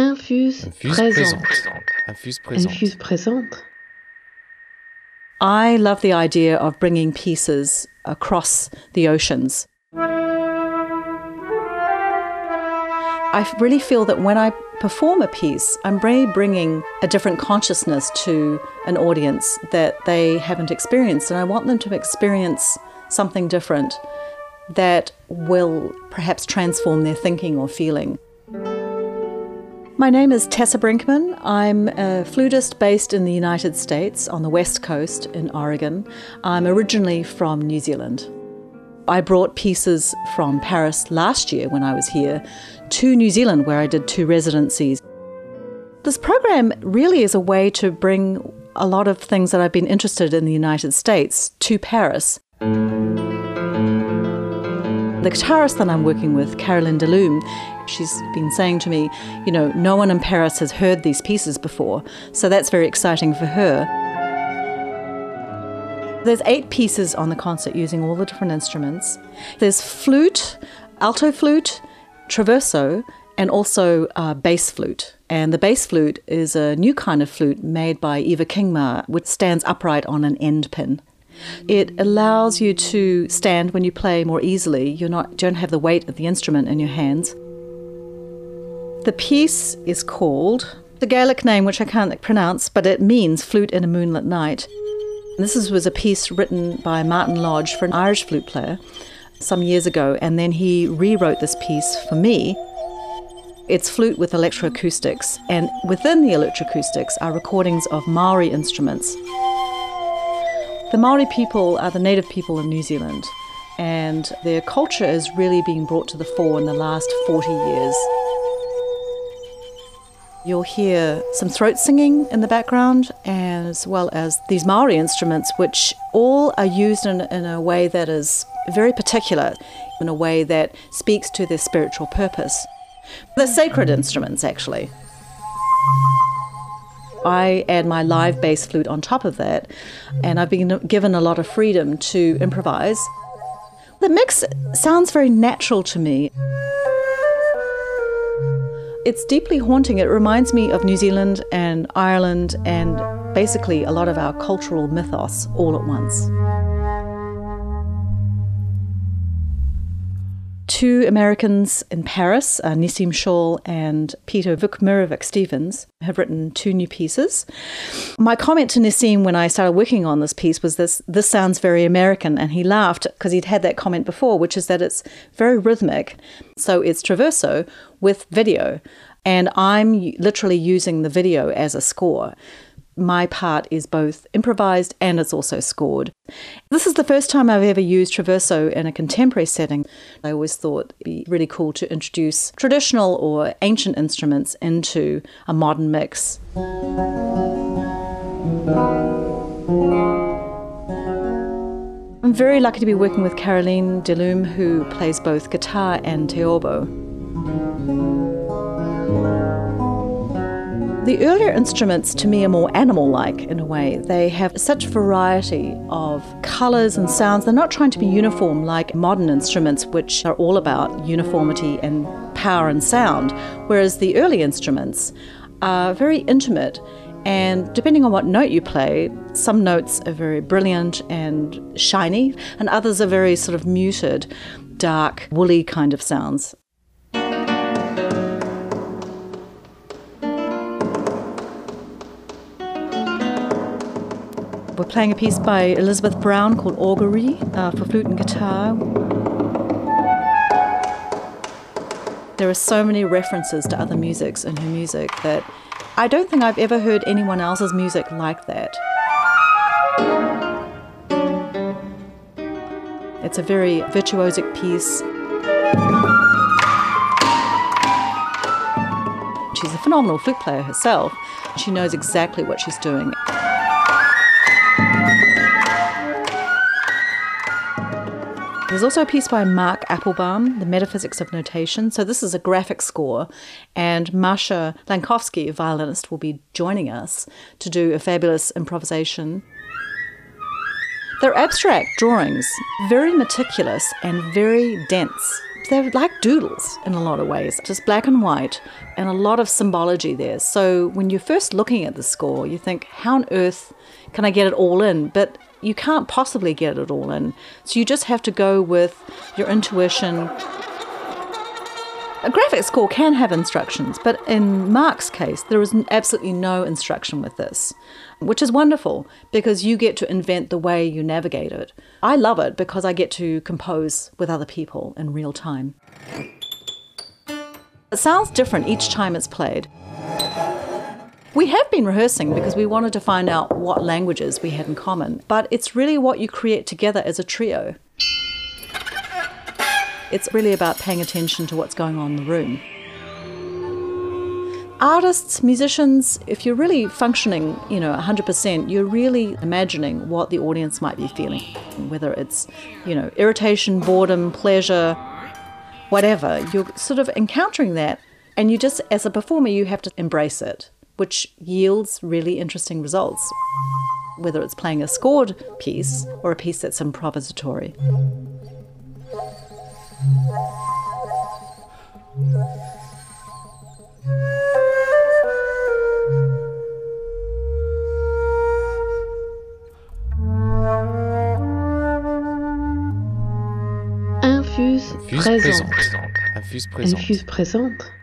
Infuse, Infuse présente. présente. Infuse présente. Infuse présente. I love the idea of bringing pieces across the oceans. I really feel that when I perform a piece, I'm really bringing a different consciousness to an audience that they haven't experienced, and I want them to experience something different that will perhaps transform their thinking or feeling. My name is Tessa Brinkman. I'm a flutist based in the United States on the West Coast in Oregon. I'm originally from New Zealand. I brought pieces from Paris last year when I was here to New Zealand, where I did two residencies. This program really is a way to bring a lot of things that I've been interested in the United States to Paris. The guitarist that I'm working with, Caroline Delume, she's been saying to me, you know, no one in Paris has heard these pieces before, so that's very exciting for her. There's eight pieces on the concert using all the different instruments. There's flute, alto flute, traverso, and also uh, bass flute. And the bass flute is a new kind of flute made by Eva Kingma, which stands upright on an end pin. It allows you to stand when you play more easily. You're not don't have the weight of the instrument in your hands. The piece is called the Gaelic name, which I can't pronounce, but it means flute in a moonlit night. This is, was a piece written by Martin Lodge for an Irish flute player some years ago, and then he rewrote this piece for me. It's flute with electroacoustics, and within the electroacoustics are recordings of Maori instruments. The Maori people are the native people of New Zealand, and their culture is really being brought to the fore in the last 40 years. You'll hear some throat singing in the background, as well as these Maori instruments, which all are used in, in a way that is very particular, in a way that speaks to their spiritual purpose. They're sacred instruments, actually. I add my live bass flute on top of that, and I've been given a lot of freedom to improvise. The mix sounds very natural to me. It's deeply haunting. It reminds me of New Zealand and Ireland and basically a lot of our cultural mythos all at once. Two Americans in Paris, uh, Nissim Schaul and Peter Vukmirovic Stevens, have written two new pieces. My comment to Nissim when I started working on this piece was this this sounds very American, and he laughed because he'd had that comment before, which is that it's very rhythmic. So it's traverso with video, and I'm literally using the video as a score my part is both improvised and it's also scored. This is the first time I've ever used Traverso in a contemporary setting. I always thought it'd be really cool to introduce traditional or ancient instruments into a modern mix. I'm very lucky to be working with Caroline Delume, who plays both guitar and theorbo. The earlier instruments to me are more animal like in a way. They have such variety of colours and sounds. They're not trying to be uniform like modern instruments, which are all about uniformity and power and sound, whereas the early instruments are very intimate. And depending on what note you play, some notes are very brilliant and shiny, and others are very sort of muted, dark, woolly kind of sounds. We're playing a piece by Elizabeth Brown called Augury uh, for flute and guitar. There are so many references to other musics in her music that I don't think I've ever heard anyone else's music like that. It's a very virtuosic piece. She's a phenomenal flute player herself. She knows exactly what she's doing. There's also a piece by Mark Applebaum, The Metaphysics of Notation. So this is a graphic score, and Masha Lankowski, a violinist, will be joining us to do a fabulous improvisation. They're abstract drawings, very meticulous and very dense. they're like doodles in a lot of ways, just black and white, and a lot of symbology there. So when you're first looking at the score, you think, how on earth can I get it all in? But you can't possibly get it all in. So you just have to go with your intuition. A graphic score can have instructions, but in Mark's case, there is absolutely no instruction with this, which is wonderful because you get to invent the way you navigate it. I love it because I get to compose with other people in real time. It sounds different each time it's played. We have been rehearsing because we wanted to find out what languages we had in common, but it's really what you create together as a trio. It's really about paying attention to what's going on in the room. Artists, musicians, if you're really functioning, you know, 100%, you're really imagining what the audience might be feeling, whether it's, you know, irritation, boredom, pleasure, whatever. You're sort of encountering that, and you just, as a performer, you have to embrace it, which yields really interesting results, whether it's playing a scored piece or a piece that's improvisatory. Infuse, Infuse présente. présente. Infuse présente. Infuse présente.